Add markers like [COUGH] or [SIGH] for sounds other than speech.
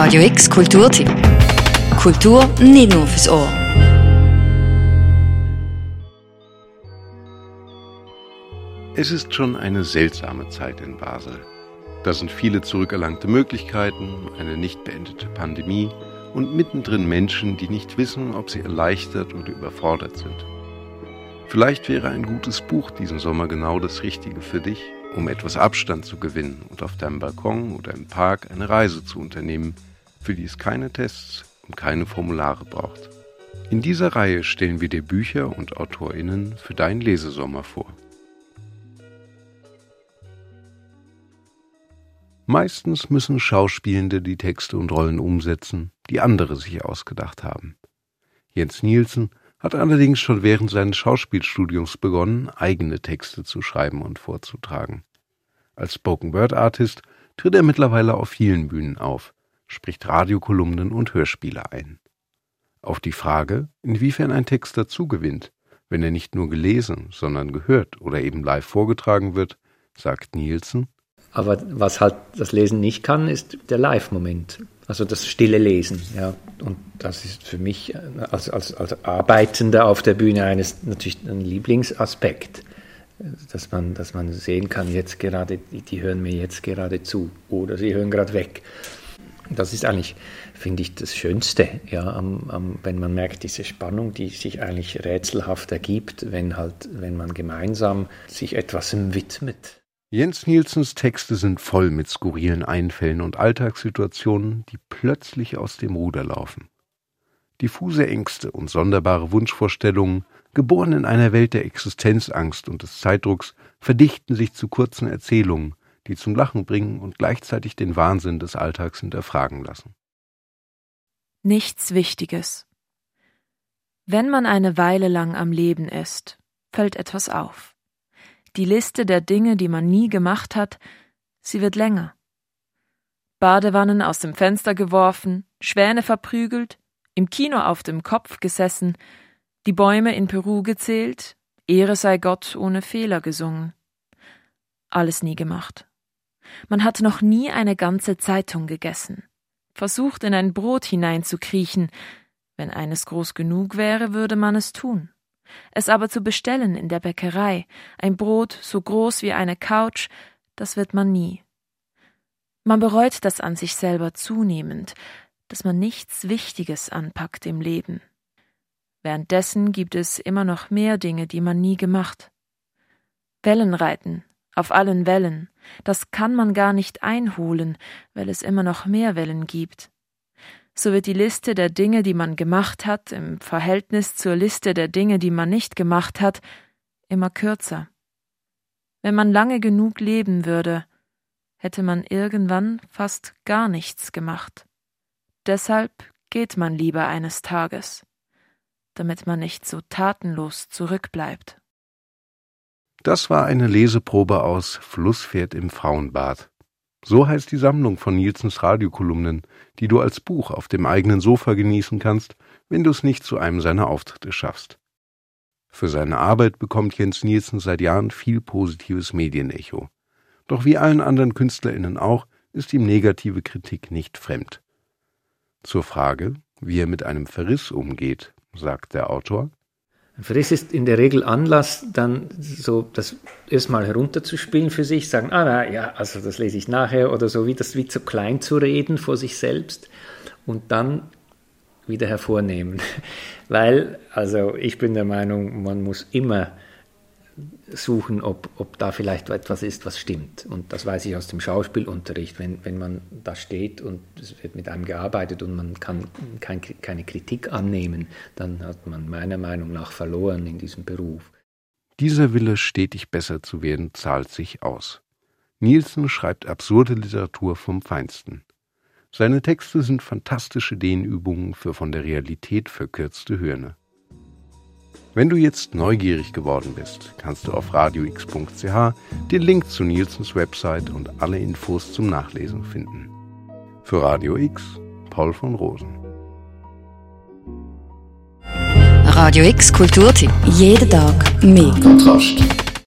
Radio X Kulturtipp. Kultur nicht nur fürs Ohr. Es ist schon eine seltsame Zeit in Basel. Da sind viele zurückerlangte Möglichkeiten, eine nicht beendete Pandemie und mittendrin Menschen, die nicht wissen, ob sie erleichtert oder überfordert sind. Vielleicht wäre ein gutes Buch diesen Sommer genau das Richtige für dich, um etwas Abstand zu gewinnen und auf deinem Balkon oder im Park eine Reise zu unternehmen, für die es keine Tests und keine Formulare braucht. In dieser Reihe stellen wir dir Bücher und AutorInnen für deinen Lesesommer vor. Meistens müssen Schauspielende die Texte und Rollen umsetzen, die andere sich ausgedacht haben. Jens Nielsen hat allerdings schon während seines Schauspielstudiums begonnen, eigene Texte zu schreiben und vorzutragen. Als Spoken Word Artist tritt er mittlerweile auf vielen Bühnen auf, spricht Radiokolumnen und Hörspiele ein. Auf die Frage, inwiefern ein Text dazu gewinnt, wenn er nicht nur gelesen, sondern gehört oder eben live vorgetragen wird, sagt Nielsen, aber was halt das Lesen nicht kann, ist der Live-Moment. Also das stille Lesen. Ja. Und das ist für mich als, als, als Arbeitender auf der Bühne eines natürlich ein Lieblingsaspekt. Dass man, dass man sehen kann, jetzt gerade, die, die hören mir jetzt gerade zu oder sie hören gerade weg. Das ist eigentlich, finde ich, das Schönste, ja, am, am, wenn man merkt, diese Spannung, die sich eigentlich rätselhaft ergibt, wenn halt, wenn man gemeinsam sich etwas widmet. Jens Nielsens Texte sind voll mit skurrilen Einfällen und Alltagssituationen, die plötzlich aus dem Ruder laufen. Diffuse Ängste und sonderbare Wunschvorstellungen, geboren in einer Welt der Existenzangst und des Zeitdrucks, verdichten sich zu kurzen Erzählungen, die zum Lachen bringen und gleichzeitig den Wahnsinn des Alltags hinterfragen lassen. Nichts Wichtiges. Wenn man eine Weile lang am Leben ist, fällt etwas auf. Die Liste der Dinge, die man nie gemacht hat, sie wird länger. Badewannen aus dem Fenster geworfen, Schwäne verprügelt, im Kino auf dem Kopf gesessen, die Bäume in Peru gezählt, Ehre sei Gott ohne Fehler gesungen. Alles nie gemacht. Man hat noch nie eine ganze Zeitung gegessen, versucht in ein Brot hineinzukriechen, wenn eines groß genug wäre, würde man es tun. Es aber zu bestellen in der Bäckerei, ein Brot so groß wie eine Couch, das wird man nie. Man bereut das an sich selber zunehmend, dass man nichts Wichtiges anpackt im Leben. Währenddessen gibt es immer noch mehr Dinge, die man nie gemacht. Wellenreiten, auf allen Wellen, das kann man gar nicht einholen, weil es immer noch mehr Wellen gibt so wird die Liste der Dinge, die man gemacht hat, im Verhältnis zur Liste der Dinge, die man nicht gemacht hat, immer kürzer. Wenn man lange genug leben würde, hätte man irgendwann fast gar nichts gemacht. Deshalb geht man lieber eines Tages, damit man nicht so tatenlos zurückbleibt. Das war eine Leseprobe aus Flusspferd im Frauenbad so heißt die Sammlung von Nielsens Radiokolumnen, die du als Buch auf dem eigenen Sofa genießen kannst, wenn du es nicht zu einem seiner Auftritte schaffst. Für seine Arbeit bekommt Jens Nielsen seit Jahren viel positives Medienecho. Doch wie allen anderen KünstlerInnen auch, ist ihm negative Kritik nicht fremd. Zur Frage, wie er mit einem Verriss umgeht, sagt der Autor, Verriss ist in der Regel Anlass, dann so das erstmal herunterzuspielen für sich, sagen, ah na ja, also das lese ich nachher oder so, wie das wie zu klein zu reden vor sich selbst und dann wieder hervornehmen. [LAUGHS] Weil, also ich bin der Meinung, man muss immer suchen, ob, ob da vielleicht etwas ist, was stimmt. Und das weiß ich aus dem Schauspielunterricht. Wenn, wenn man da steht und es wird mit einem gearbeitet und man kann kein, keine Kritik annehmen, dann hat man meiner Meinung nach verloren in diesem Beruf. Dieser Wille, stetig besser zu werden, zahlt sich aus. Nielsen schreibt absurde Literatur vom Feinsten. Seine Texte sind fantastische Dehnübungen für von der Realität verkürzte Hirne. Wenn du jetzt neugierig geworden bist, kannst du auf radiox.ch den Link zu Nielsens Website und alle Infos zum Nachlesen finden. Für Radio X, Paul von Rosen. Radio X Kulturtipp. Jeden Tag mehr. Kontrast.